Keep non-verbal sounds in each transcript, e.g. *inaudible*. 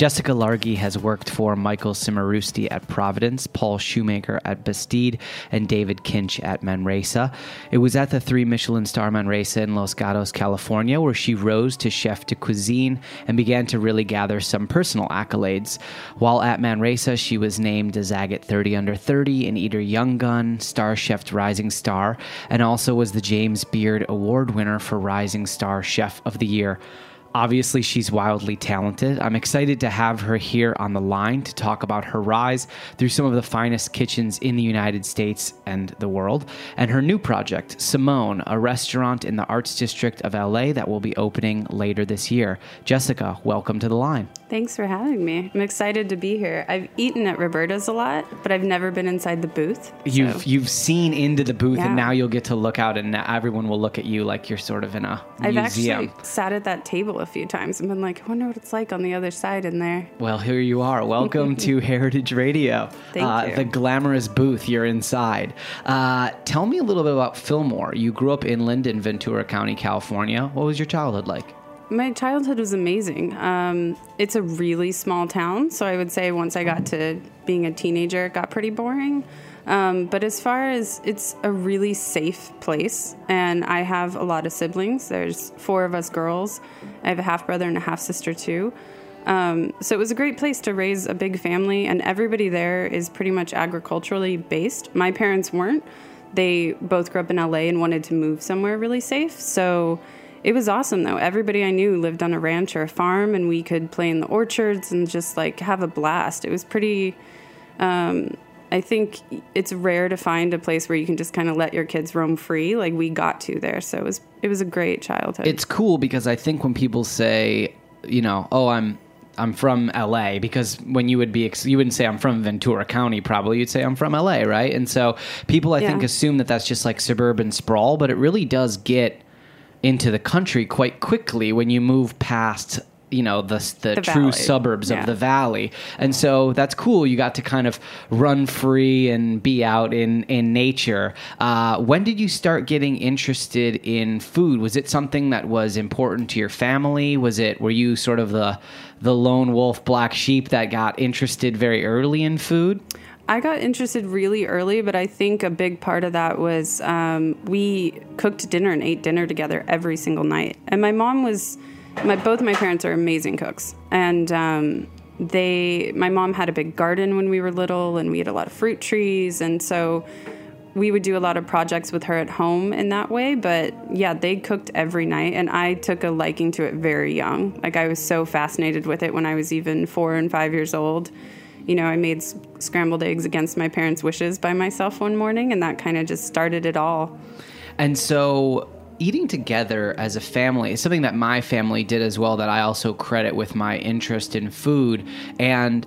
Jessica Largey has worked for Michael Cimarusti at Providence, Paul Shoemaker at Bastide, and David Kinch at Manresa. It was at the three Michelin star Manresa in Los Gatos, California, where she rose to chef de cuisine and began to really gather some personal accolades. While at Manresa, she was named a Zagat 30 Under 30 and Eater Young Gun, Star Chef Rising Star, and also was the James Beard Award winner for Rising Star Chef of the Year. Obviously, she's wildly talented. I'm excited to have her here on the line to talk about her rise through some of the finest kitchens in the United States and the world, and her new project, Simone, a restaurant in the Arts District of LA that will be opening later this year. Jessica, welcome to the line. Thanks for having me. I'm excited to be here. I've eaten at Roberta's a lot, but I've never been inside the booth. You've so- you've seen into the booth, Yeah. and now you'll get to look out, and everyone will look at you like you're sort of in a I've museum. actually sat at that table a few times and been like, I wonder what it's like on the other side in there. Well, here you are. Welcome to *laughs* Heritage Radio. Thank uh, you. The glamorous booth you're inside. Uh, tell me a little bit about Fillmore. You grew up inland in Ventura County, California. What was your childhood like? My childhood was amazing. Um, it's a really small town, so I would say once I got to being a teenager, it got pretty boring. Um, but as far as it's a really safe place, and I have a lot of siblings. There's four of us girls. I have a half brother and a half sister too. Um, so it was a great place to raise a big family, and everybody there is pretty much agriculturally based. My parents weren't. They both grew up in LA and wanted to move somewhere really safe. So it was awesome though. Everybody I knew lived on a ranch or a farm, and we could play in the orchards and just like have a blast. It was pretty. Um, I think it's rare to find a place where you can just kind of let your kids roam free. Like we got to there, so it was it was a great childhood. It's cool because I think when people say, you know, oh, I'm I'm from LA because when you would be ex- you wouldn't say I'm from Ventura County probably you'd say I'm from LA, right? And so people I think assume that that's just like suburban sprawl, but it really does get into the country quite quickly when you move past you know the the, The true valley. suburbs Yeah. of the valley. And so that's cool. You got to kind of run free and be out in in nature. Uh, when did you start getting interested in food? Was it something that was important to your family? Was it were you sort of the the lone wolf black sheep that got interested very early in food I got interested really early, but I think a big part of that was um, we cooked dinner and ate dinner together every single night. And my mom was, my both my parents are amazing cooks, and um, they, my mom had a big garden when we were little, and we had a lot of fruit trees, and so we would do a lot of projects with her at home in that way. But yeah, they cooked every night, and I took a liking to it very young. Like I was so fascinated with it when I was even four and five years old you know, I made scrambled eggs against my parents' wishes by myself one morning, and that kind of just started it all. And so eating together as a family is something that my family did as well that I also credit with my interest in food and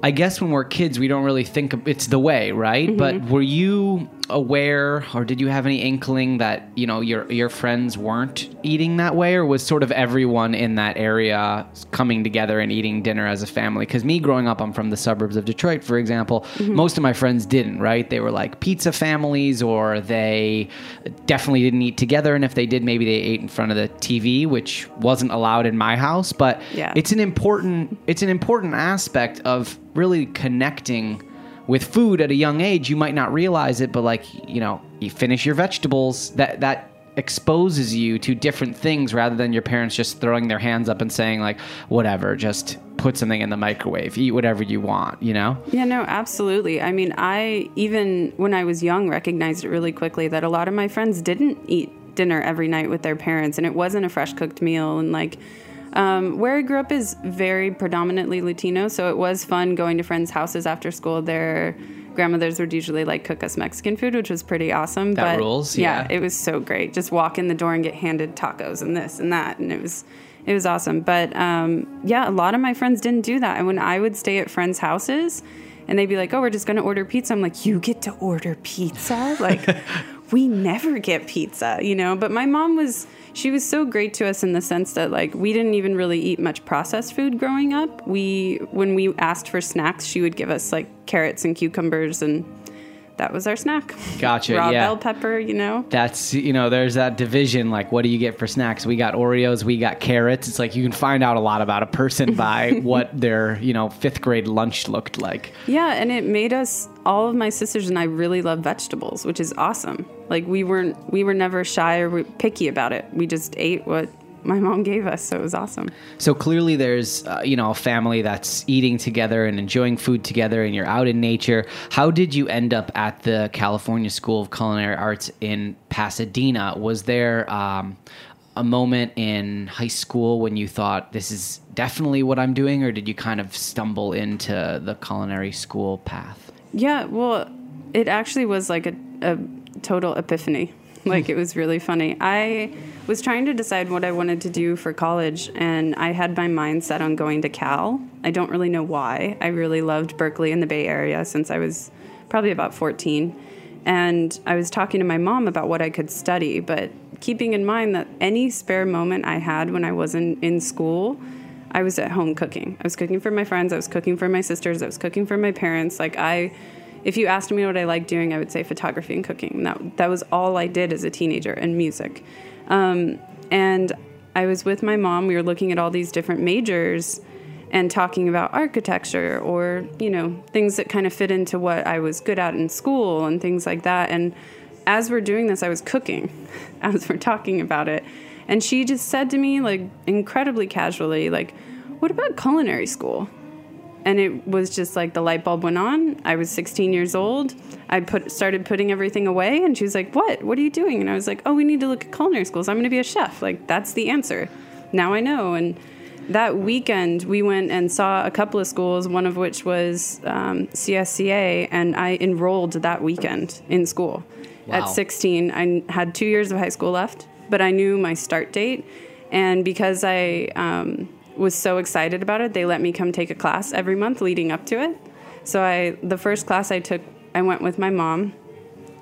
I guess when we're kids, we don't really think of, it's the way, right? Mm-hmm. But were you aware, or did you have any inkling that you know your your friends weren't eating that way, or was sort of everyone in that area coming together and eating dinner as a family? Because me growing up, I'm from the suburbs of Detroit, for example. Mm-hmm. Most of my friends didn't, right? They were like pizza families, or they definitely didn't eat together, and if they did, maybe they ate in front of the TV, which wasn't allowed in my house. But Yeah. it's an important it's an important aspect of really connecting with food at a young age you might not realize it but like you know you finish your vegetables that that exposes you to different things rather than your parents just throwing their hands up and saying like whatever just put something in the microwave eat whatever you want you know Yeah, no, absolutely. I mean, I even when I was young recognized it really quickly that a lot of my friends didn't eat dinner every night with their parents, and it wasn't a fresh cooked meal. And like, um, where I grew up is very predominantly Latino, so it was fun going to friends' houses after school. Their grandmothers would usually like cook us Mexican food, which was pretty awesome. That but rules, yeah, yeah. it was so great. Just walk in the door and get handed tacos and this and that, and it was it was awesome. But um, yeah, a lot of my friends didn't do that, and when I would stay at friends' houses, and they'd be like, "Oh, we're just gonna order pizza," I'm like, "You get to order pizza?" Like, *laughs* we never get pizza, you know. But my mom was she was so great to us in the sense that like we didn't even really eat much processed food growing up. We when we asked for snacks, she would give us like carrots and cucumbers and that was our snack. Gotcha, Raw yeah. bell pepper, you know. that's you know there's that division like what do you get for snacks we got oreos we got carrots it's like you can find out a lot about a person by *laughs* what their you know fifth grade lunch looked like Yeah, and it made us all of my sisters and I really love vegetables, which is awesome. Like we weren't we were never shy or picky about it. We just ate what my mom gave us, so it was awesome. So clearly, there's uh, you know a family that's eating together and enjoying food together, and you're out in nature. How did you end up at the California School of Culinary Arts in Pasadena? Was there um, a moment in high school when you thought this is definitely what I'm doing, or did you kind of stumble into the culinary school path? Yeah, well, it actually was like a, a total epiphany. *laughs* Like it was really funny. I was trying to decide what I wanted to do for college, and I had my mind set on going to Cal. I don't really know why. I really loved Berkeley in the Bay Area since I was probably about 14. And I was talking to my mom about what I could study, but keeping in mind that any spare moment I had when I wasn't in school, I was at home cooking. I was cooking for my friends, I was cooking for my sisters, I was cooking for my parents. Like I if you asked me what I liked doing, I would say photography and cooking. That that was all I did as a teenager and music. Um, and I was with my mom. We were looking at all these different majors and talking about architecture or you know things that kind of fit into what I was good at in school and things like that. And as we're doing this, I was cooking *laughs* as we're talking about it. And she just said to me, like incredibly casually, like, "What about culinary school?" And it was just like the light bulb went on. I was 16 years old. I put started putting everything away, and she was like, "What? What are you doing?" And I was like, "Oh, we need to look at culinary schools. I'm going to be a chef. Like that's the answer. Now I know." And that weekend, we went and saw a couple of schools. One of which was um, CSCA, and I enrolled that weekend in school. Wow. At 16, I had two years of high school left, but I knew my start date, and because I um, was so excited about it, they let me come take a class every month leading up to it. So I, the first class I took, I went with my mom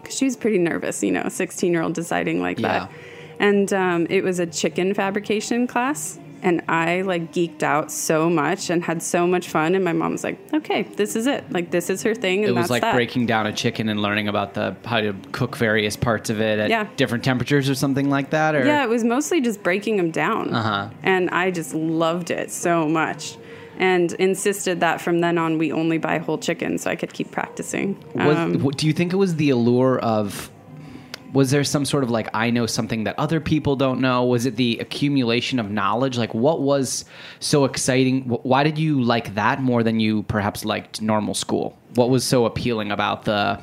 because she was pretty nervous, you know, a 16 year old deciding like Yeah. that. And um, it was a chicken fabrication class. And I like geeked out so much and had so much fun. And my mom was like, okay, this is it. Like, this is her thing. And It was like that. breaking down a chicken and learning about the how to cook various parts of it at Yeah. different temperatures or something like that. Or Yeah, it was mostly just breaking them down. Uh-huh. And I just loved it so much. And insisted that from then on we only buy whole chicken so I could keep practicing. Was, Um, do you think it was the allure of? Was there some sort of like I know something that other people don't know? Was it the accumulation of knowledge? Like what was so exciting? Why did you like that more than you perhaps liked normal school? What was so appealing about the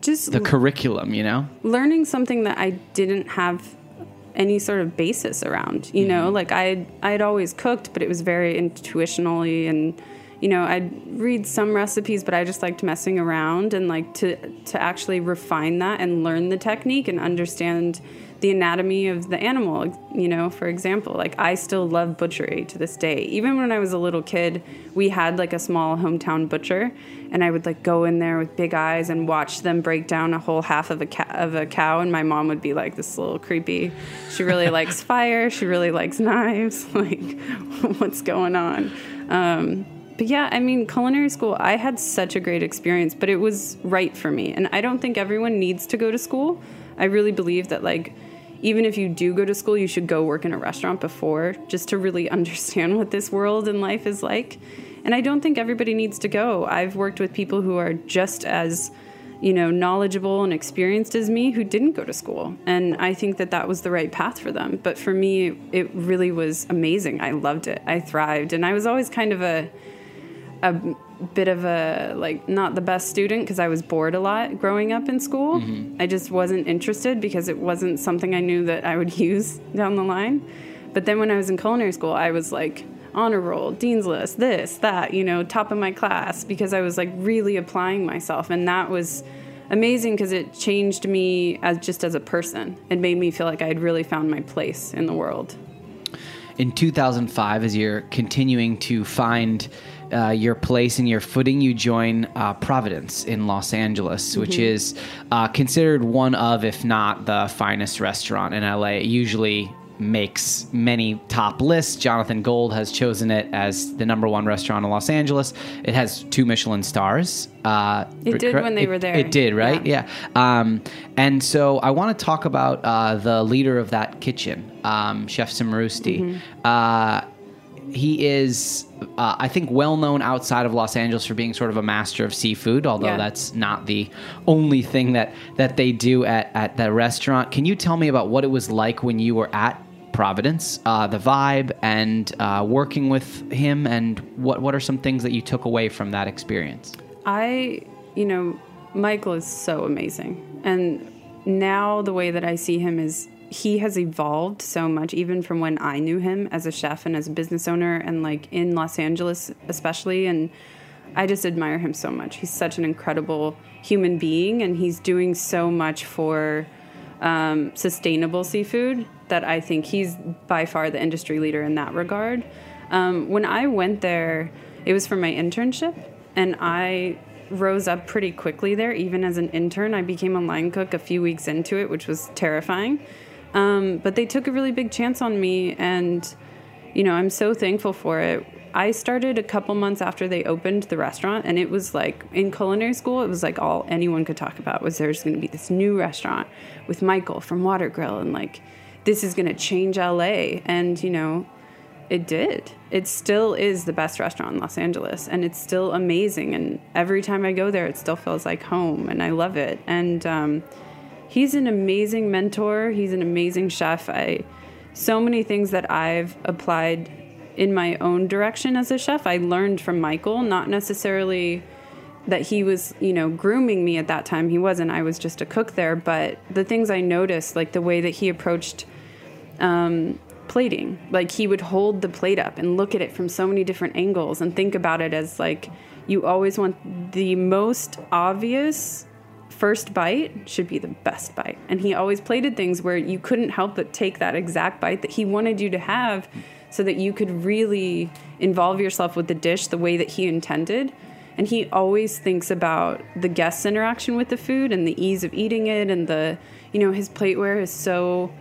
just the curriculum? You know? learning something that I didn't have any sort of basis around. You know, mm-hmm. like I I'd always cooked, but it was very intuitionally and you know, I'd read some recipes, but I just liked messing around and like to to actually refine that and learn the technique and understand the anatomy of the animal. You know, for example, like I still love butchery to this day. Even when I was a little kid, we had like a small hometown butcher, and I would like go in there with big eyes and watch them break down a whole half of a ca- of a cow, and my mom would be like, "This little creepy. She really *laughs* likes fire. She really likes knives. *laughs* Like, *laughs* what's going on?" Um, but yeah, I mean, culinary school, I had such a great experience, but it was right for me. And I don't think everyone needs to go to school. I really believe that, like, even if you do go to school, you should go work in a restaurant before just to really *laughs* understand what this world and life is like. And I don't think everybody needs to go. I've worked with people who are just as, you know, knowledgeable and experienced as me who didn't go to school. And I think that that was the right path for them. But for me, it really was amazing. I loved it. I thrived. And I was always kind of a, a bit of a like not the best student because I was bored a lot growing up in school. Mm-hmm. I just wasn't interested because it wasn't something I knew that I would *laughs* use down the line. But then when I was in culinary school, I was like honor roll, dean's list, this, that, you know, top of my class because I was like really applying myself and that was amazing because it changed me as just as a person. It made me feel like I had really found my place in the world. in 2005 as you're continuing to find uh, your place and your footing you join uh, providence in los angeles which is uh, considered one of if not the finest restaurant in la it usually makes many top lists jonathan gold has chosen it as the number one restaurant in los angeles it has two michelin stars uh, It did when they It- were there. it did right Yeah. yeah, Um, and so I want to talk about uh, the leader of that kitchen, um, Chef Cimarusti. Mm-hmm. Uh, he is, uh, I think, well known outside of Los Angeles for being sort of a master of seafood, although Yeah. that's not the only thing that, that they do at, at the restaurant. Can you tell me about what it was like when you were at Providence, uh, the vibe, and uh, working with him, and what, what are some things that you took away from that experience? I, you know, Michael is so amazing. And now the way that I see him is he has evolved so much, even from when I knew him as a chef and as a business owner, and like in Los Angeles, especially. And I just admire him so much. He's such an incredible human being, and he's doing so much for um, sustainable seafood that I think he's by far the industry leader in that regard. Um, when I went there, it was for my internship, and I rose up pretty quickly there. Even as an intern, I became a line cook a few weeks into it, which was terrifying. Um, but they took a really big chance on me, and you know, I'm so thankful for it. I started a couple months after they opened the restaurant, and it was like in culinary school, it was like all anyone could talk about was there's going to be this new restaurant with Michael from Water Grill, and like this is going to change LA. And you know, it did. It still is the best restaurant in Los Angeles, and it's still amazing. And every time I go there, it still feels like home, and I love it. And um, he's an amazing mentor. He's an amazing chef. I so many things that I've applied in my own direction as a chef. I learned from Michael, not necessarily that he was, you know, grooming me at that time. He wasn't. I was just a cook there, but the things I noticed, like the way that he approached um, plating. Like he would hold the plate up and look at it from so many different angles and think about it as like you always want the most obvious first bite should be the best bite. And he always plated things where you couldn't help but take that exact bite that he wanted you to have so that you could really involve yourself with the dish the way that he intended. And he always thinks about the guest's interaction with the food and the ease of eating it and the, you know, his plateware is so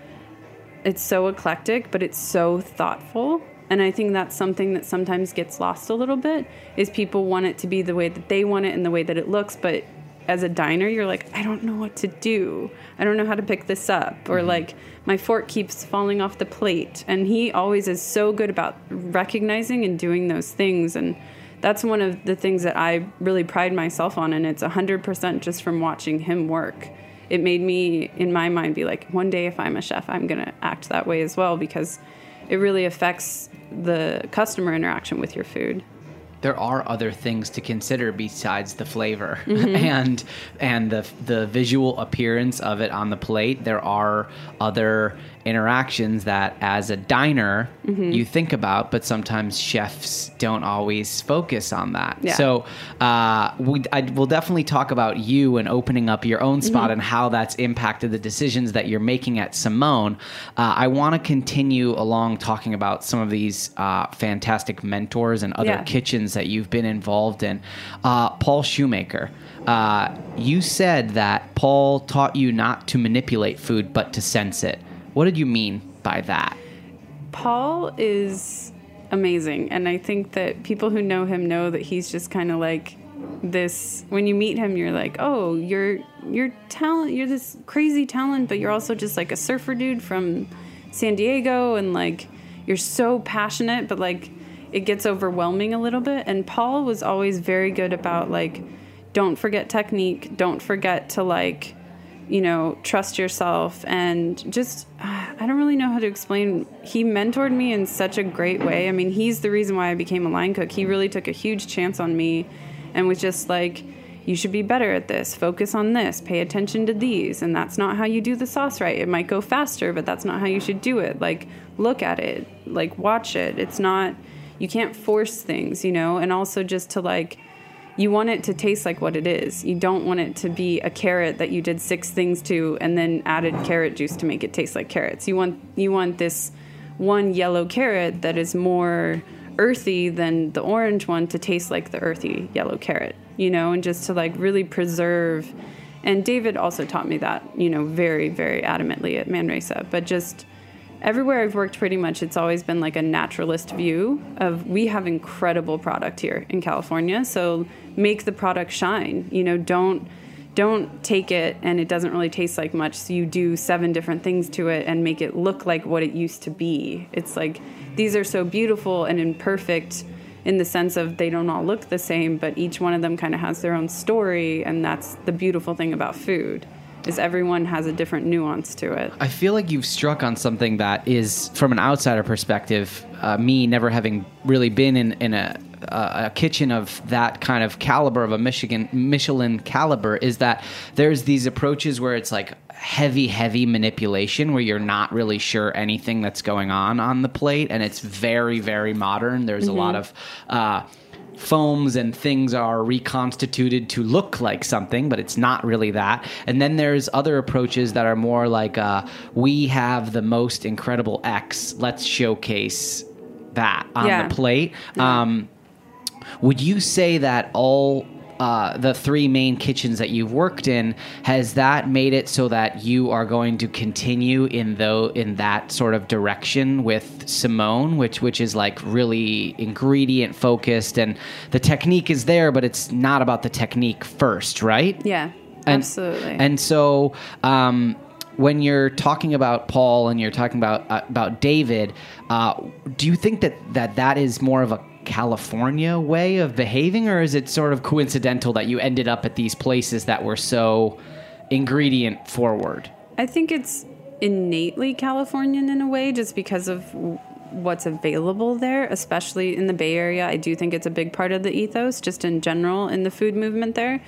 it's so eclectic, but it's so thoughtful. And I think that's something that sometimes gets lost a little bit is people want it to be the way that they want it and the way that it looks, but as a diner, you're like, I don't know what to do. I don't know how to pick this up. Or mm-hmm. like my fork keeps falling off the plate. And he always is so good about recognizing and doing those things. And that's one of the things that I really pride myself on. And it's 100% just from watching him work it made me in my mind be like one day if i'm a chef i'm going to act that way as well because it really affects the customer interaction with your food there are other things to consider besides the flavor Mm-hmm. *laughs* and and the the visual appearance of it on the plate. There are other interactions that as a diner Mm-hmm. you think about, but sometimes chefs don't always focus on that. Yeah. So uh, we, I, we'll definitely talk about you and opening up your own Mm-hmm. spot and how that's impacted the decisions that you're making at Simone. Uh, I want to continue along talking about some of these uh, fantastic mentors and other Yeah. kitchens that you've been involved in. Uh, Paul Shoemaker, uh, you said that Paul taught you not to manipulate food, but to sense it. What did you mean by that? Paul is amazing, and I think that people who know him know that he's just kind of like this. When you meet him, you're like, oh, you're you're talent, you're this crazy talent, but you're also just like a surfer dude from San Diego, and like you're so passionate, but like it gets overwhelming a little bit. And Paul was always very good about like, don't forget technique, don't forget to like you know, trust yourself and just, I don't really know how to explain. He mentored me in such a great way. I mean, he's the reason why I became a line cook. He really took a huge chance on me and was just like, you should be better at this. Focus on this. Pay attention to these. And that's not how you do the sauce right. It might go faster, but that's not how you should do it. Like, look at it, like, watch it. It's not, you can't force things, you know? And also just to like, you want it to taste like what it is. You don't want it to be a carrot that you did six things to and then added carrot juice to make it taste like carrots. You want you want this one yellow carrot that is more earthy than the orange one to taste like the earthy yellow carrot, you know, and just to like really preserve and David also taught me that, you know, very very adamantly at Manresa, but just everywhere I've worked pretty much it's always been like a naturalist view of we have incredible product here in California so make the product shine you know don't don't take it and it doesn't really taste like much so you do seven different things to it and make it look like what it used to be. It's like these are so beautiful and imperfect in the sense of they don't all look the same but each one of them kind of has their own story and that's the beautiful thing about food is everyone has a different nuance to it I feel like you've struck on something that is, from an outsider perspective, uh, me never having really been in, in a, a, a kitchen of that kind of caliber of a Michigan Michelin caliber, is that there's these approaches where it's like heavy, heavy manipulation, where you're not really sure anything that's going on on the plate, and it's very, very modern. There's a lot of uh, foams and things are reconstituted to look like something, but it's not really that. And then there's other approaches that are more like uh, we have the most incredible X. Let's showcase that on Yeah. the plate. Um, would you say that all uh, the three main kitchens that you've worked in has that made it so that you are going to continue in though in that sort of direction with Simone, which which is like really ingredient focused and the technique is there, but it's not about the technique first, right? yeah And- absolutely And so, um, when you're talking about Paul and you're talking about uh, about David, uh, do you think that, that that is more of a California way of behaving, or is it sort of coincidental that you ended up at these places that were so ingredient forward? I think it's innately Californian in a way, just because of what's available there, especially in the Bay Area. I do think it's a big part of the ethos, just in general, in the food movement there.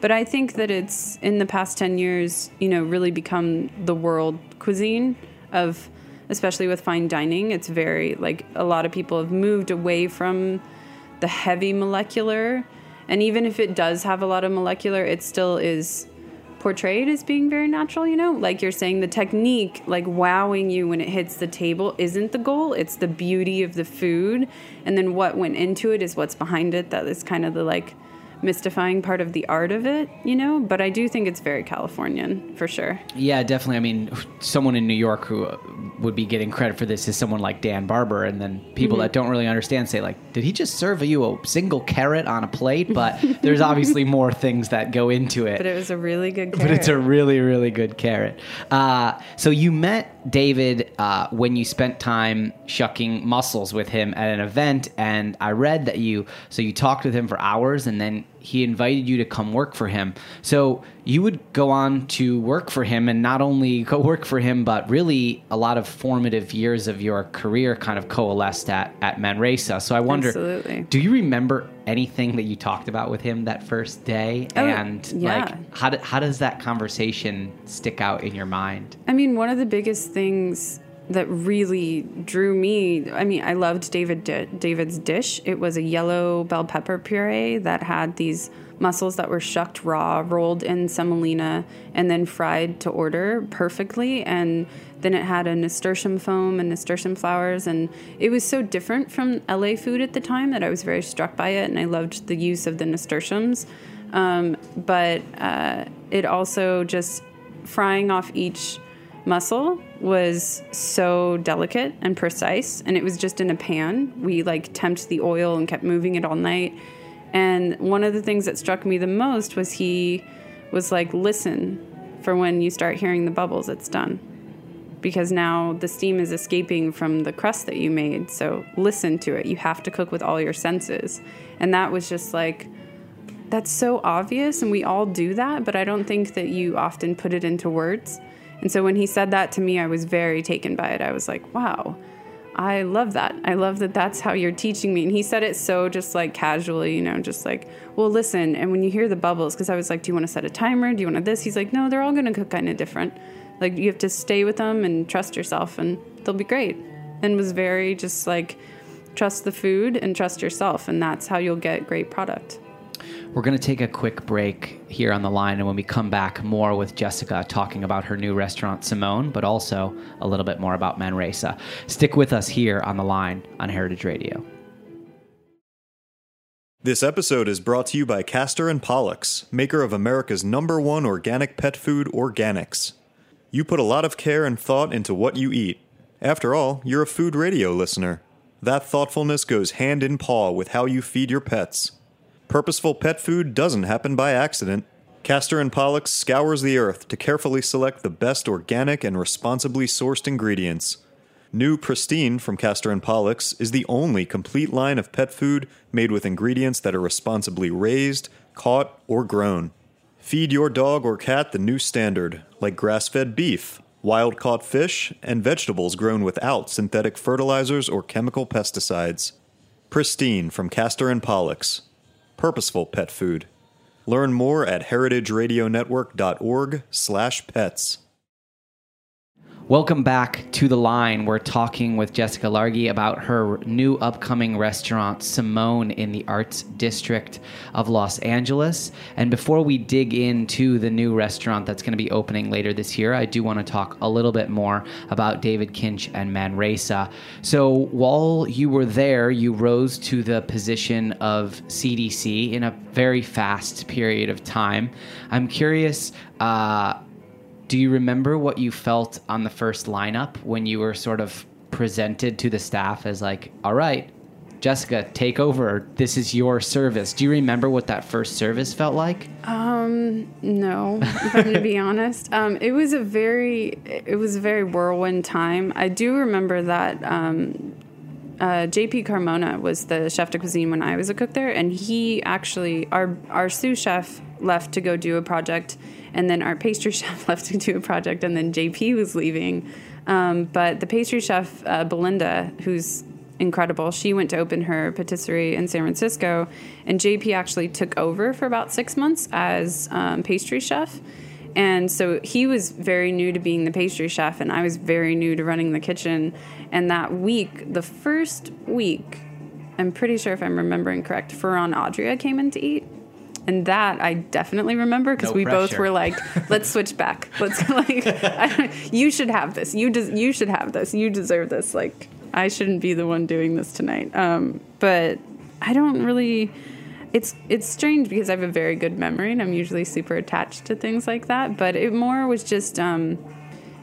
But I think that it's in the past 10 years, you know, really become the world cuisine of, especially with fine dining. It's very, like, a lot of people have moved away from the heavy molecular. And even if it does have a lot of molecular, it still is portrayed as being very natural, you know? Like you're saying, the technique, like wowing you when it hits the table, isn't the goal. It's the beauty of the food. And then what went into it is what's behind it. That is kind of the like mystifying part of the art of it, you know? But I do think it's very Californian for sure. Yeah, definitely. I mean, someone in New York who would be getting credit for this is someone like Dan Barber, and then people that don't really understand say like, "Did he just serve you a single carrot on a plate?" But *laughs* there's obviously more things that go into it. But it was a really good Carrot. But it's a really, really good carrot. Uh, so you met David uh, when you spent time shucking mussels with him at an event, and I read that you so you talked with him for hours, and then he invited you to come work for him. So you would go on to work for him, and not only *laughs* go work for him, but really a lot of formative years of your career kind of coalesced at at Manresa. So I wonder, Absolutely. do you remember anything that you talked about with him that first day? Oh, and yeah. like how, do, how does that conversation stick out in your mind? I mean, one of the biggest things that really drew me. I mean, I loved David David's dish. It was a yellow bell pepper puree that had these mussels that were shucked raw, rolled in semolina, and then fried to order perfectly. And then it had a nasturtium foam and nasturtium flowers, and it was so different from LA food at the time that I was very struck by it, and I loved the use of the nasturtiums. Um, but uh, it also just frying off each mussel was so delicate and precise and it was just in a pan. We like temped the oil and kept moving it all night. And one of the things that struck me the most was he was like listen for when you start hearing the bubbles it's done. Because now the steam is escaping from the crust that you made so listen to it. You have to cook with all your senses. And that was just like that's so obvious and we all do that but i don't think that you often put it into words and so when he said that to me, I was very taken by it. I was like, wow, I love that. I love that that's how you're teaching me. And he said it so just like casually, you know, just like, well, listen. And when you hear the bubbles, because I was like, do you want to set a timer? Do you want to this? He's like, no, they're all going to cook kind of different. Like you have to stay with them and trust yourself and they'll be great. And was very just like, trust the food and trust yourself. And that's how you'll get great product. We're going to take a quick break here on the line, and when we come back, more with Jessica talking about her new restaurant, Simone, but also a little bit more about Manresa. Stick with us here on the line on Heritage Radio. This episode is brought to you by Castor and Pollux, maker of America's number one organic pet food, Organix. You put a lot of care and thought into what you eat. After all, you're a food radio listener. That thoughtfulness goes hand in paw with how you feed your pets. Purposeful pet food doesn't happen by accident. Castor and Pollux scours the earth to carefully select the best organic and responsibly sourced ingredients. New Pristine from Castor and Pollux is the only complete line of pet food made with ingredients that are responsibly raised, caught, or grown. Feed your dog or cat the new standard, like grass fed beef, wild caught fish, and vegetables grown without synthetic fertilizers or chemical pesticides. Pristine from Castor and Pollux purposeful pet food. Learn more at heritageradionetwork.org/pets. Welcome back to the line. We're talking with Jessica Largey about her new upcoming restaurant, Simone, in the Arts District of Los Angeles. And before we dig into the new restaurant that's going to be opening later this year, I do want to talk a little bit more about David Kinch and Manresa. So while you were there, you rose to the position of CDC in a very fast period of time. I'm curious. Uh, do you remember what you felt on the first lineup when you were sort of presented to the staff as like, all right, Jessica, take over. This is your service. Do you remember what that first service felt like? Um, no, if I'm going to be *laughs* honest. Um, it was a very, it was a very whirlwind time. I do remember that um, uh, JP Carmona was the chef de cuisine when I was a cook there, and he actually, our our sous chef left to go do a project and then our pastry *laughs* chef left to do a project, and then JP was leaving. Um, but the pastry chef, uh, Belinda, who's incredible, she went to open her patisserie in San Francisco, and JP actually took over for about six months as um, pastry chef. And so he was very new to being the pastry chef, and I was very new to running the kitchen. And that week, the first week, I'm pretty sure if I'm remembering correct, Ferran Adria came in to eat and that I definitely remember because no we pressure. both were like, *laughs* "Let's switch back. Let's *laughs* like, I, you should have this. You des- you should have this. You deserve this. Like, I shouldn't be the one doing this tonight." Um, but I don't really. It's it's strange because I have a very good memory and I'm usually super attached to things like that. But it more was just. Um,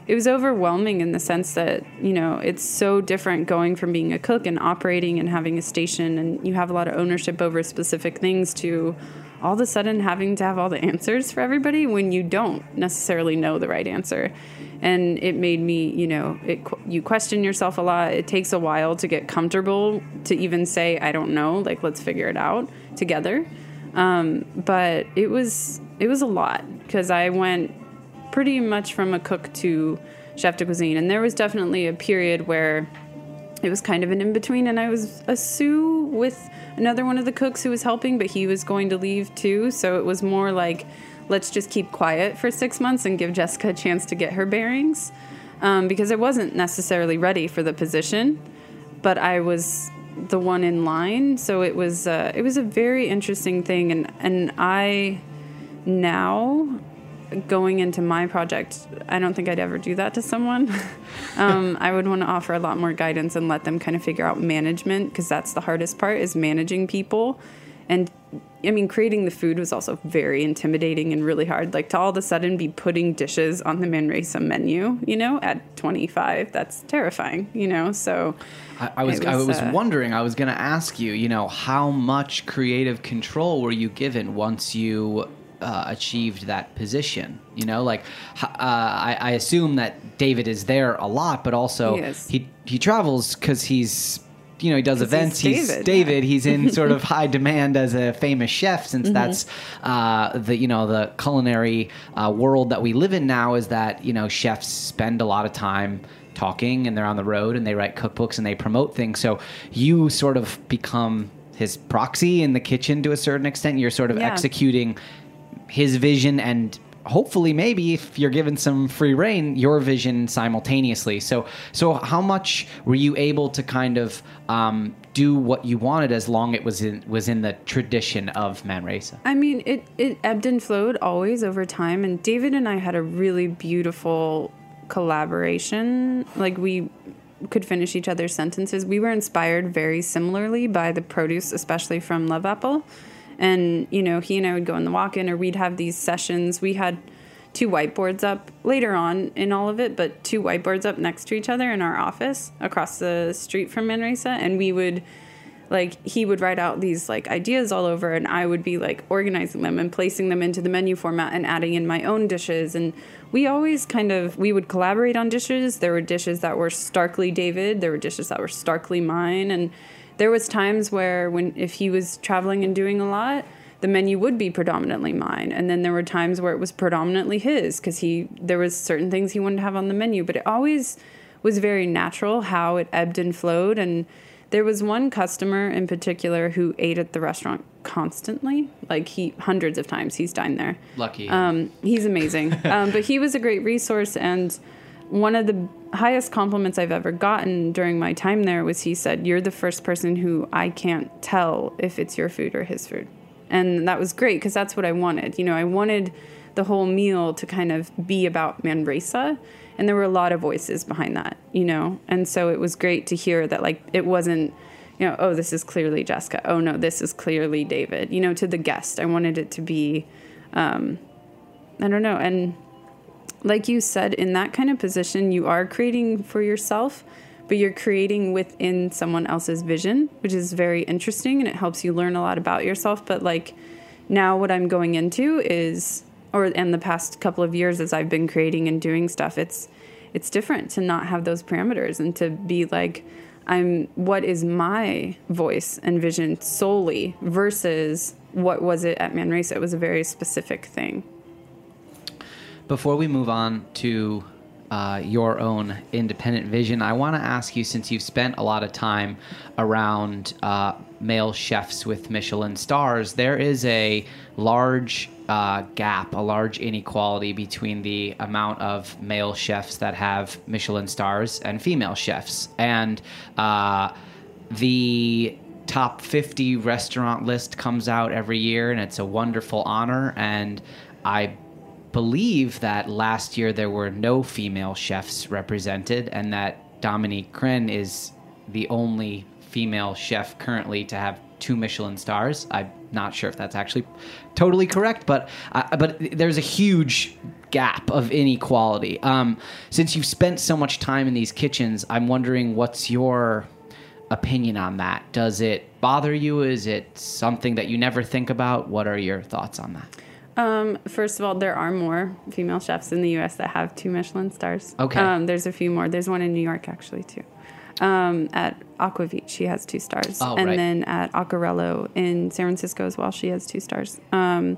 it was overwhelming in the sense that you know it's so different going from being a cook and operating and having a station and you have a lot of ownership over specific things to all of a sudden having to have all the answers for everybody when you don't necessarily know the right answer. And it made me, you know, it, you question yourself a lot. It takes a while to get comfortable to even say, I don't know, like, let's figure it out together. Um, but it was, it was a lot because I went pretty much from a cook to chef de cuisine. And there was definitely a period where it was kind of an in between, and I was a sous with another one of the cooks who was helping, but he was going to leave too. So it was more like, let's just keep quiet for six months and give Jessica a chance to get her bearings. um, because I wasn't necessarily ready for the position, but I was the one in line. So it was uh, it was a very interesting thing, and and I now going into my project, I don't think I'd ever do that to someone. *laughs* um, I would want to offer a lot more guidance and let them kind of figure out management because that's the hardest part is managing people. And I mean, creating the food was also very intimidating and really hard. Like to all of a sudden be putting dishes on the Manresa menu, you know, at 25, that's terrifying, you know. So I, I was, it I was, was uh, wondering. I was going to ask you. You know, how much creative control were you given once you uh, achieved that position? You know, like uh, I, I assume that David is there a lot, but also He he he travels because he's. You know, he does events. He's David, David. yeah. He's in sort of *laughs* high demand as a famous chef, since Mm-hmm. that's uh, the you know the culinary uh, world that we live in now. Is that you know chefs spend a lot of time talking and they're on the road and they write cookbooks and they promote things. So you sort of become his proxy in the kitchen to a certain extent. You're sort of Yeah. executing his vision and hopefully maybe if you're given some free reign your vision simultaneously so so how much were you able to kind of um, do what you wanted as long it was in was in the tradition of manresa I mean, it, it ebbed and flowed always over time. And David and I had a really beautiful collaboration. Like, we could finish each other's sentences. We were inspired very similarly by the produce, especially from Love Apple. And, you know, he and I would go in the walk in, or we'd have these sessions. We had two whiteboards up later on in all of it, but two whiteboards up next to each other in our office across the street from Manresa. And we would like he would write out these like ideas all over and i would be like organizing them and placing them into the menu format and adding in my own dishes and we always kind of we would collaborate on dishes there were dishes that were starkly david there were dishes that were starkly mine and there was times where when if he was traveling and doing a lot the menu would be predominantly mine. And then there were times where it was predominantly his because he there was certain things he wanted to have on the menu. But it always was very natural how it ebbed and flowed. And there was one customer in particular who ate at the restaurant constantly. Like he hundreds of times he's dined there. Lucky um, he's amazing. *laughs* Um, but he was a great resource and one of the highest compliments i've ever gotten during my time there was he said you're the first person who i can't tell if it's your food or his food. And that was great because that's what i wanted. You know i wanted the whole meal to kind of be about manresa and there were a lot of voices behind that you know? And so it was great to hear that like it wasn't you know oh this is clearly jessica. Oh no this is clearly david. You know to the guest i wanted it to be um, i don't know and like you said in that kind of position you are creating for yourself but you're creating within someone else's vision which is very interesting and it helps you learn a lot about yourself. But like now what i'm going into is or in the past couple of years as i've been creating and doing stuff it's it's different to not have those parameters and to be like i'm what is my voice and vision solely versus what was it at manresa? It was a very specific thing Before we move on to uh, your own independent vision, I want to ask you since you've spent a lot of time around uh, male chefs with Michelin stars, there is a large uh, gap, a large inequality between the amount of male chefs that have Michelin stars and female chefs. And uh, the top 50 restaurant list comes out every year, and it's a wonderful honor. And I believe that last year there were no female chefs represented, and that Dominique Crenn is the only female chef currently to have two Michelin stars. I'm not sure if that's actually totally correct, but uh, but there's a huge gap of inequality. Um, since you've spent so much time in these kitchens, I'm wondering what's your opinion on that? Does it bother you? Is it something that you never think about? What are your thoughts on that? Um, first of all, there are more female chefs in the U.S. that have two Michelin stars. Okay. Um, there's a few more. There's one in New York actually too. Um, at Aquavit, she has two stars, Oh, and right. then at Acquerello in San Francisco as well, she has two stars. Um,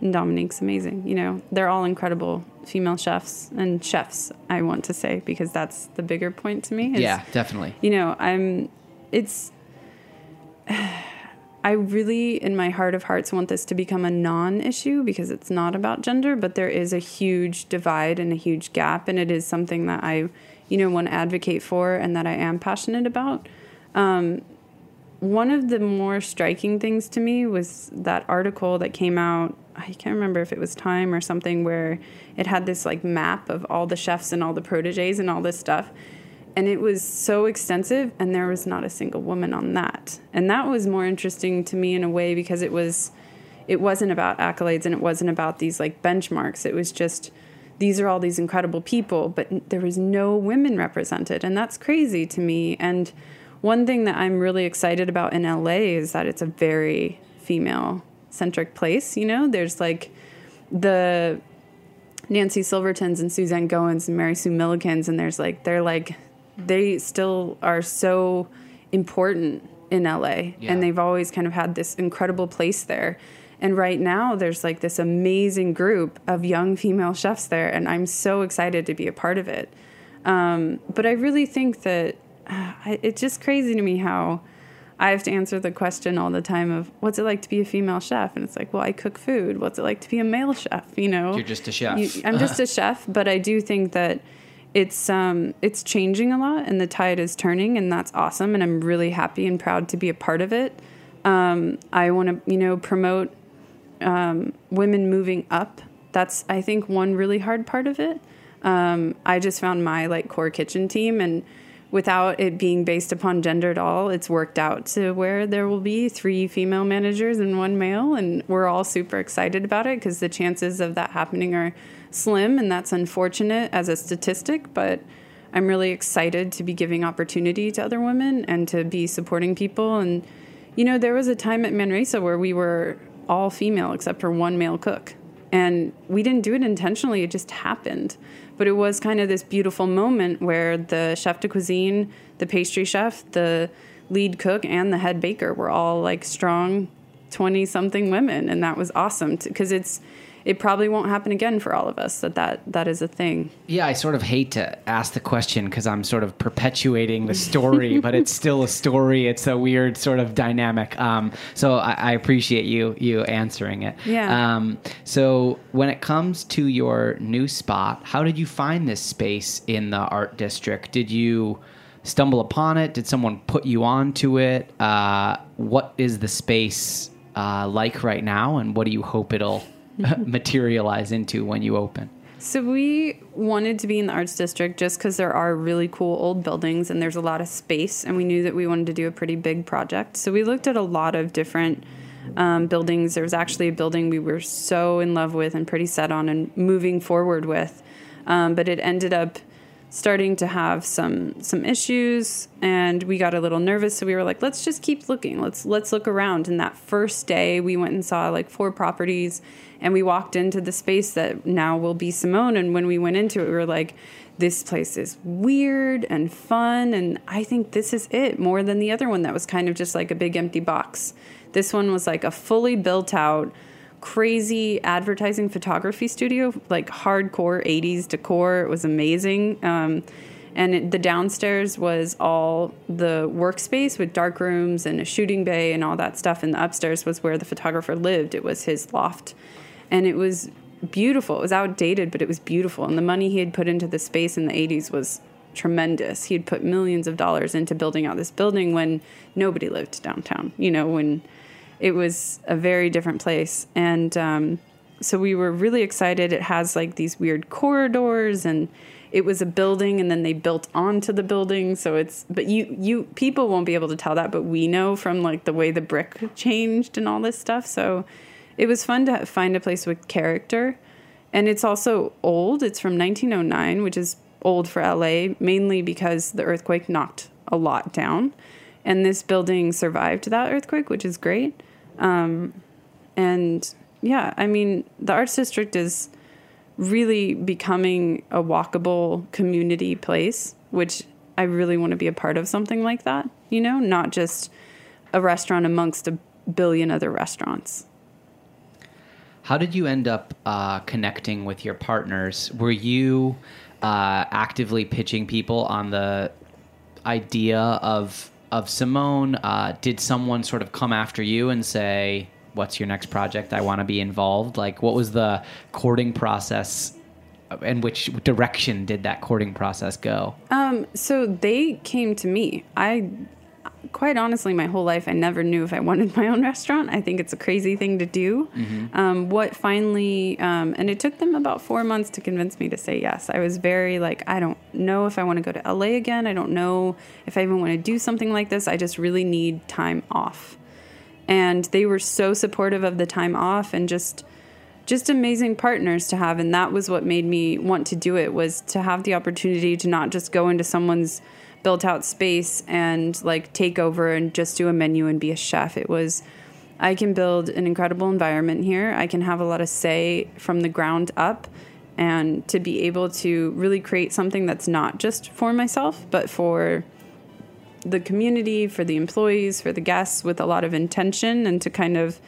and Dominique's amazing. You know, they're all incredible female chefs and chefs. I want to say because that's the bigger point to me. is yeah, definitely. you know i'm it's I really, in my heart of hearts, want this to become a non issue because it's not about gender, but there is a huge divide and a huge gap. And it is something that I, you know, want to advocate for and that I am passionate about. Um, one of the more striking things to me was that article that came out. I can't remember if it was Time or something where it had this like map of all the chefs and all the proteges and all this stuff and it was so extensive and there was not a single woman on that. And that was more interesting to me in a way because it was it wasn't about accolades and it wasn't about these like benchmarks. It was just these are all these incredible people but there was no women represented. And that's crazy to me. And one thing that i'm really excited about in la is that it's a very female centric place you know? There's like the Nancy Silvertons and Suzanne Goins and Mary Sue Millikens, and there's like they're like they still are so important in LA yeah. and they've always kind of had this incredible place there. And right now there's like this amazing group of young female chefs there and I'm so excited to be a part of it. Um, but I really think that uh, it's just crazy to me how I have to answer the question all the time of what's it like to be a female chef, and it's like, well, I cook food. What's it like to be a male chef? You know, you're just a chef. You, I'm just a *laughs* chef, but I do think that it's um, it's changing a lot, and the tide is turning, and that's awesome. And I'm really happy and proud to be a part of it. Um, I want to, you know, promote um, women moving up. That's I think one really hard part of it. Um, I just found my like core kitchen team, and without it being based upon gender at all, it's worked out to where there will be three female managers and one male, and we're all super excited about it because the chances of that happening are slim, and that's unfortunate as a statistic, but I'm really excited to be giving opportunity to other women and to be supporting people. And, you know, there was a time at Manresa where we were all female except for one male cook. And we didn't do it intentionally, it just happened. But it was kind of this beautiful moment where the chef de cuisine, the pastry chef, the lead cook, and the head baker were all like strong 20 something women. And that was awesome because it's, it probably won't happen again for all of us that that, that is a thing. Yeah, I sort of hate to ask the question because I'm sort of perpetuating the story, *laughs* but it's still a story. It's a weird sort of dynamic. Um, so I, I, appreciate you you answering it. Yeah. Um, so when it comes to your new spot, how did you find this space in the art district? Did you stumble upon it? Did someone put you onto it? Uh, what is the space uh, like right now, and what do you hope it'll *laughs* materialize into when you open? So we wanted to be in the arts district just because there are really cool old buildings and there's a lot of space, and we knew that we wanted to do a pretty big project. So we looked at a lot of different um, buildings. There was actually a building we were so in love with and pretty set on and moving forward with, um, but it ended up starting to have some some issues and we got a little nervous so we were like let's just keep looking let's let's look around and that first day we went and saw like four properties and we walked into the space that now will be Simone. And when we went into it, we were like, this place is weird and fun. And I think this is it more than the other one that was kind of just like a big empty box. This one was like a fully built out, crazy advertising photography studio, like hardcore 80s decor. It was amazing. Um, and it, the downstairs was all the workspace with dark rooms and a shooting bay and all that stuff and the upstairs was where the photographer lived it was his loft and it was beautiful. It was outdated, but it was beautiful. And the money he had put into the space in the 80s was tremendous. He had put millions of dollars into building out this building when nobody lived downtown, you know, when it was a very different place. And um, so we were really excited. It has like these weird corridors and it was a building and then they built onto the building so it's but you you people won't be able to tell that but we know from like the way the brick changed and all this stuff so it was fun to find a place with character. And it's also old. It's from 1909, which is old for LA, mainly because the earthquake knocked a lot down. And this building survived that earthquake, which is great. Um, and yeah, I mean, the Arts District is really becoming a walkable community place, which I really want to be a part of something like that, you know, not just a restaurant amongst a billion other restaurants. How did you end up uh, connecting with your partners? Were you uh, actively pitching people on the idea of of Simone, uh, did someone sort of come after you and say, "What's your next project? I want to be involved." Like, what was the courting process, and which direction did that courting process go? Um, so they came to me. I quite honestly, my whole life, I never knew if I wanted my own *laughs* restaurant. I think it's a crazy thing to do. Mm-hmm. Um, what finally, um, and it took them about four months to convince me to say yes. I was very like, I don't know if I want to go to LA again. I don't know if I even want to do something like this. I just really need time off. And they were so supportive of the time off and just just amazing partners to have and that was what made me want to do it was to have the opportunity to not just go into someone's built out space and like take over and just do a menu and be a chef. It was I can build an incredible environment here. I can have a lot of say from the ground up and to be able to really create something that's not just for myself, but for the community, for the employees, for the guests with a lot of intention and to kind of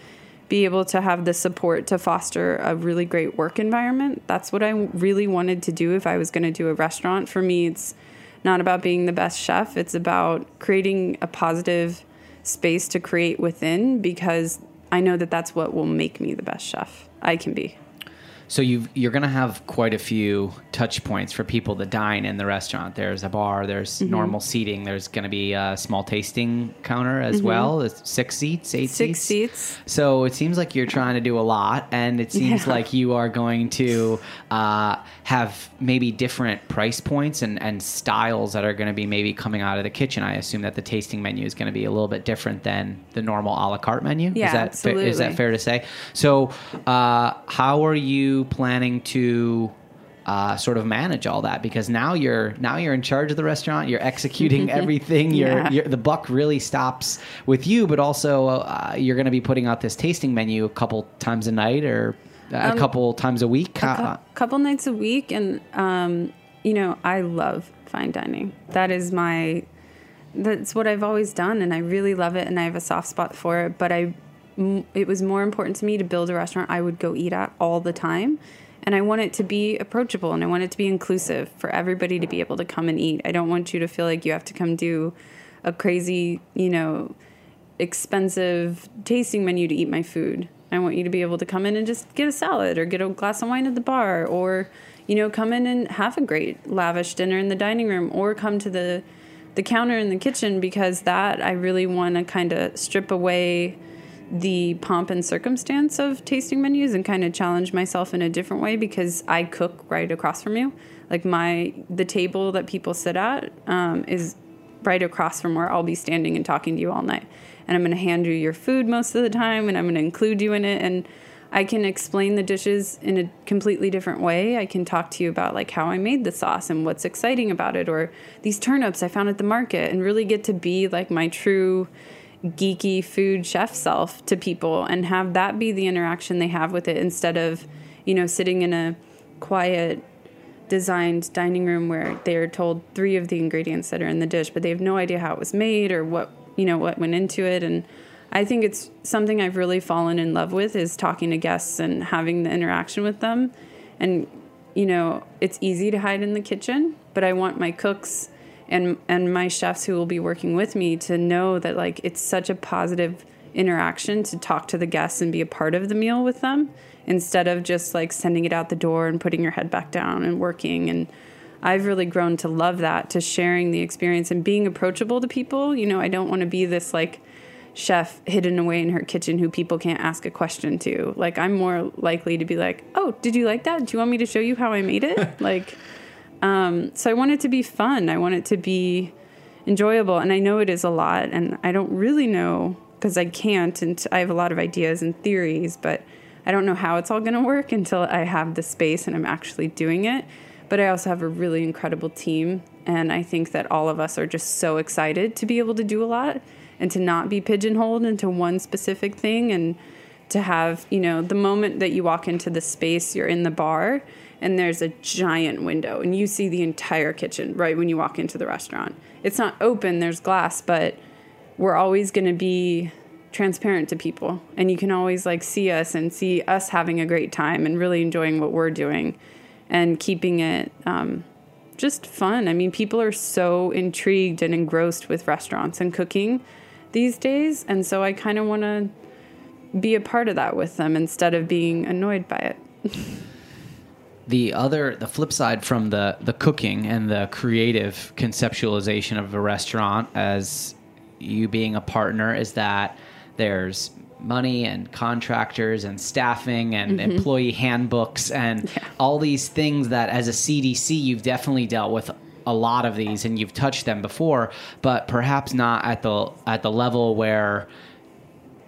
be able to have the support to foster a really great work environment. That's what I really wanted to do if I was going to do a restaurant. For me, it's not about being the best chef. It's about creating a positive space to create within because I know that that's what will make me the best chef I can be. So you you're going to have quite a few touch points for people to dine in the restaurant. There's a bar, there's mm-hmm. normal seating, there's going to be a small tasting counter as mm-hmm. well. It's six seats, eight six seats. seats. So it seems like you're trying to do a lot, and it seems yeah. like you are going to uh, have maybe different price points and, and styles that are going to be maybe coming out of the kitchen. I assume that the tasting menu is going to be a little bit different than the normal a la carte menu. Yeah, is that. Fa- is that fair to say? So uh, how are you planning to uh, sort of manage all that because now you're now you're in charge of the restaurant. You're executing *laughs* everything. You're, you're, the buck really stops with you, but also uh, you're going to be putting out this tasting menu a couple times a night or a um, couple times a week. A cu- couple nights a week, and um, you know I love fine dining. That is my that's what I've always done, and I really love it, and I have a soft spot for it. But I it was more important to me to build a restaurant I would go eat at all the time. And I want it to be approachable and I want it to be inclusive for everybody to be able to come and eat. I don't want you to feel like you have to come do a crazy, you know, expensive tasting menu to eat my food. I want you to be able to come in and just get a salad or get a glass of wine at the bar or, you know, come in and have a great lavish dinner in the dining room or come to the the counter in the kitchen because that I really want to kind of strip away the pomp and circumstance of tasting menus and kind of challenge myself in a different way because I cook right across from you. Like my the table that people sit at um, is right across from where I'll be standing and talking to you all night. And I'm going to hand you your food most of the time, and I'm going to include you in it. And I can explain the dishes in a completely different way. I can talk to you about like how I made the sauce and what's exciting about it, or these turnips I found at the market, and really get to be like my true geeky food chef self to people and have that be the interaction they have with it instead of, you know, sitting in a quiet designed dining room where they're told three of the ingredients that are in the dish, but they have no idea how it was made or what, you know, what went into it and I think it's something I've really fallen in love with is talking to guests and having the interaction with them. And you know, it's easy to hide in the kitchen, but I want my cooks and and my chefs who will be working with me to know that like it's such a positive interaction to talk to the guests and be a part of the meal with them instead of just like sending it out the door and putting your head back down and working and I've really grown to love that to sharing the experience and being approachable to people. You know, I don't want to be this like chef hidden away in her kitchen who people can't ask a question to. Like I'm more likely to be like, "Oh, did you like that? Do you want me to show you how I made it?" *laughs* like um, so I want it to be fun. I want it to be enjoyable. And I know it is a lot. And I don't really know because I can't. And I have a lot of ideas and theories, but I don't know how it's all going to work until I have the space and I'm actually doing it. But I also have a really incredible team. And I think that all of us are just so excited to be able to do a lot and to not be pigeonholed into one specific thing and to have, you know, the moment that you walk into the space, you're in the bar and there's a giant window and you see the entire kitchen right when you walk into the restaurant. It's not open, there's glass, but we're always going to be transparent to people and you can always like see us and see us having a great time and really enjoying what we're doing and keeping it um, just fun. I mean, people are so intrigued and engrossed with restaurants and cooking these days, and so I kind of want to be a part of that with them instead of being annoyed by it. *laughs* the other the flip side from the the cooking and the creative conceptualization of a restaurant as you being a partner is that there's money and contractors and staffing and mm-hmm. employee handbooks and yeah. all these things that as a CDC you've definitely dealt with a lot of these and you've touched them before but perhaps not at the at the level where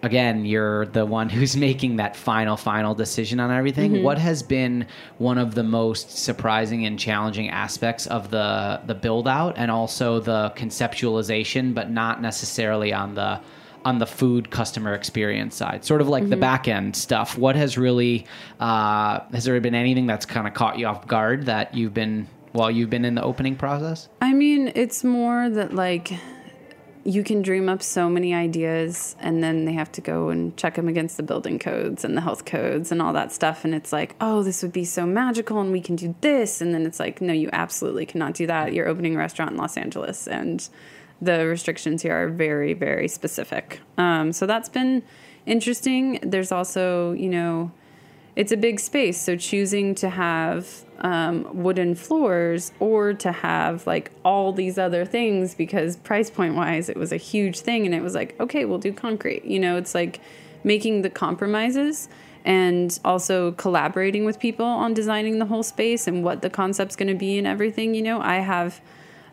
again, you're the one *laughs* who's making that final, final decision on everything. Mm-hmm. What has been one of the most surprising and challenging aspects of the the build out and also the conceptualization, but not necessarily on the on the food customer experience side, sort of like mm-hmm. the back end stuff. What has really uh, has there been anything that's kind of caught you off guard that you've been while you've been in the opening process? I mean, it's more that like you can dream up so many ideas and then they have to go and check them against the building codes and the health codes and all that stuff and it's like oh this would be so magical and we can do this and then it's like no you absolutely cannot do that. You're opening a restaurant in los angeles and the restrictions here are very very specific. Um, so that's been interesting. There's also you know it's a big space so choosing to have um, wooden floors or to have like all these other things because price point wise it was a huge thing and it was like okay we'll do concrete. You know it's like making the compromises and also collaborating with people on designing the whole space and what the concept's going to be and everything you know? I have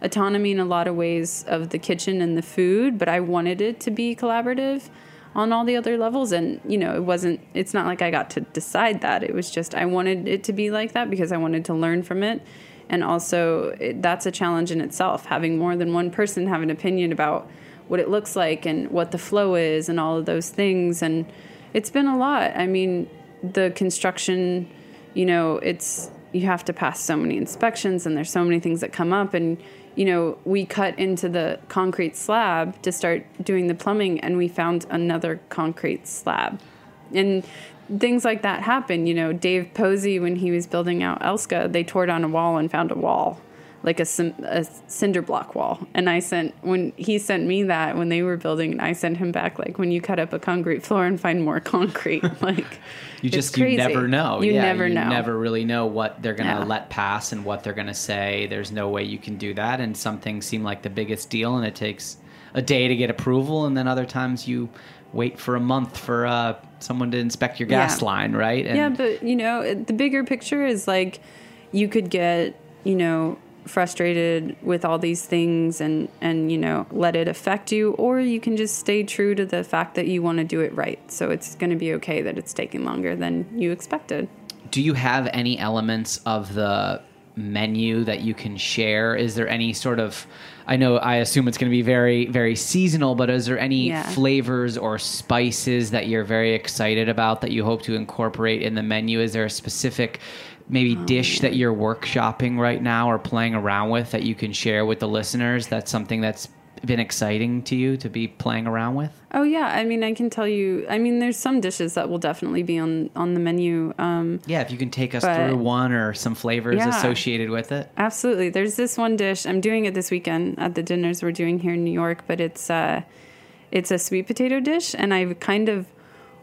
autonomy in a lot of ways of the kitchen and the food but i wanted it to be collaborative on all the other levels. And you know it wasn't it's not like i got to decide that. It was just i wanted it to be like that because i wanted to learn from it. And also it, that's a challenge in itself having more than one person have an opinion about what it looks like and what the flow is and all of those things. And it's been a lot. I mean the construction you know it's you have to pass so many inspections and there's so many things that come up and you know, we cut into the concrete slab to start doing the plumbing and we found another concrete slab. And things like that happen. You know, Dave Posey, when he was building out Elske, they tore down a wall and found a wall like a, a cinder block wall. And I sent, when he sent me that when they were building, and I sent him back, like, when you cut up a concrete floor and find more concrete. *laughs* like, you just, you never know. You yeah, never you know. never really know what they're going to yeah. let pass and what they're going to say. There's no way you can do that. And some things seem like the biggest deal and it takes a day to get approval. And then other times you wait for a month for uh, someone to inspect your gas yeah. line, right? And yeah, but you know, the bigger picture is like you could get, you know, frustrated with all these things and and you know let it affect you or you can just stay true to the fact that you want to do it right. So it's going to be okay that it's taking longer than you expected. Do you have any elements of the menu that you can share? Is there any sort of i know i assume it's going to be very very seasonal but is there any yeah. flavors or spices that you're very excited about that you hope to incorporate in the menu? Is there a specific maybe oh, dish that you're workshopping right now or playing around with that you can share with the listeners that's something that's been exciting to you to be playing around with? Oh yeah. I mean i can tell you i mean there's some dishes that will definitely be on on the menu um, yeah if you can take us through one or some flavors yeah, associated with it. Absolutely. There's this one dish i'm doing it this weekend at the dinners we're doing here in new york but it's uh it's a sweet potato dish and i've kind of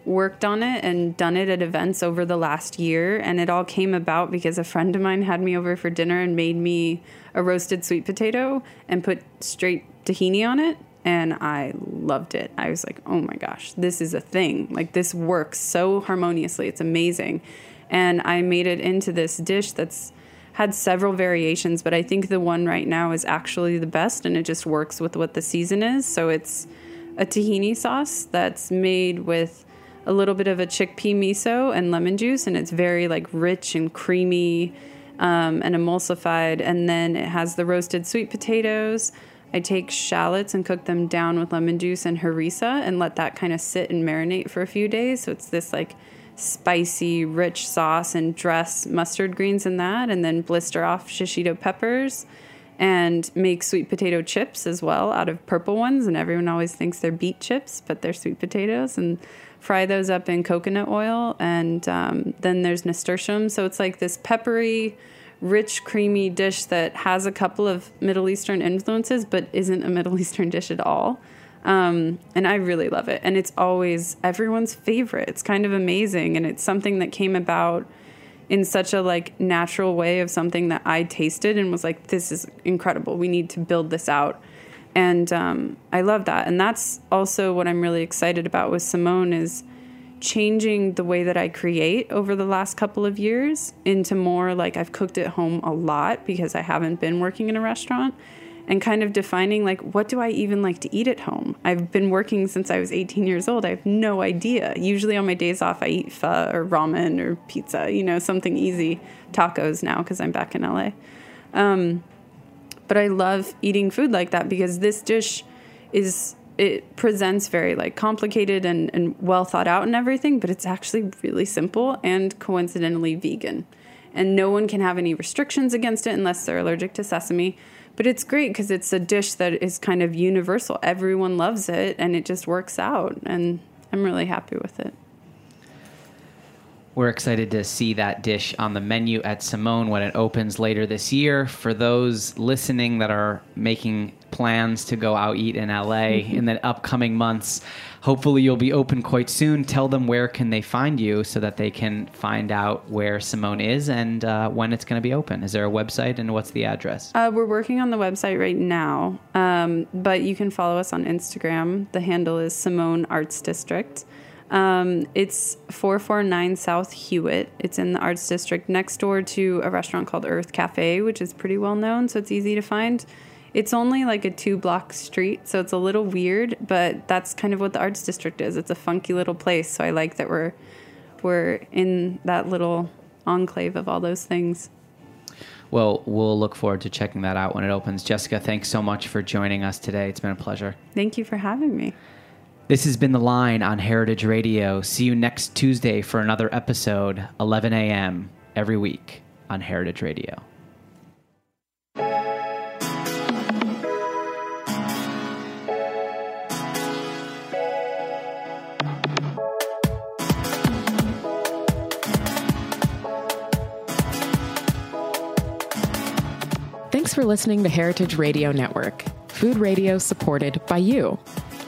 worked on it and done it at events over the last year. And it all came about because a friend of mine had me over for dinner and made me a roasted sweet potato and put straight tahini on it. And I loved it. I was like, oh my gosh, this is a thing. Like, this works so harmoniously. It's amazing. And I made it into this dish that's had several variations, but I think the one right now is actually the best and it just works with what the season is. So it's a tahini sauce that's made with a little bit of a chickpea miso and lemon juice, and it's very like rich and creamy um, and emulsified. And then it has the roasted sweet potatoes. I take shallots and cook them down with lemon juice and harissa and let that kind of sit and marinate for a few days. So it's this like spicy, rich sauce and dress mustard greens in that, and then blister off shishito peppers and make sweet potato chips as well out of purple ones. And everyone always thinks they're beet chips, but they're sweet potatoes. And fry those up in coconut oil, and um, then there's nasturtium. So it's like this peppery, rich, creamy dish that has a couple of Middle Eastern influences, but isn't a Middle *laughs* Eastern dish at all. Um, and I really love it. And it's always everyone's favorite. It's kind of amazing. And it's something that came about in such a like natural way of something that I tasted and was like, this is incredible. We need to build this out. And um, I love that. And that's also what I'm really excited about with Simone is changing the way that I create over the last couple of years into more like I've cooked at home a lot because I haven't been working in a restaurant and kind of defining like what do I even like to eat at home. I've been working since I was 18 years old. I have no idea. Usually on my days off I eat pho or ramen or pizza, you know, something easy, tacos now because I'm back in LA. Um, but I love eating food like that because this dish is it presents very like complicated and, and well thought out and everything, but it's actually really simple and coincidentally vegan. And no one can have any restrictions against it unless they're allergic to sesame. But it's great because it's a dish that is kind of universal. Everyone loves it and it just works out. And I'm really happy with it. We're excited to see that dish on the menu at Simone when it opens later this year. For those listening that are making plans to go out eat in LA *laughs* mm-hmm. in the upcoming months, hopefully you'll be open quite soon. Tell them where can they find you so that they can find out where Simone is and uh, when it's going to be open. Is there a website and what's the address? Uh, we're working on the website right now, um, but you can follow us on Instagram. The handle is Simone Arts District. Um, it's 449 South Hewitt. It's in the Arts District next door to a restaurant called Urth Caffé, which is pretty well known, so it's easy to find. It's only like a two block street, so it's a little weird, but that's kind of what the Arts District is. It's a funky little place, so I like that we're we're in that little enclave of all those things. Well, we'll look forward to checking that out when it opens. Jessica, thanks so much for joining us today. It's been a pleasure. Thank you for having me. This has been The Line on Heritage Radio. See you next Tuesday for another episode, 11 a.m. every week on Heritage Radio. Thanks for listening to Heritage Radio Network, food radio supported by you.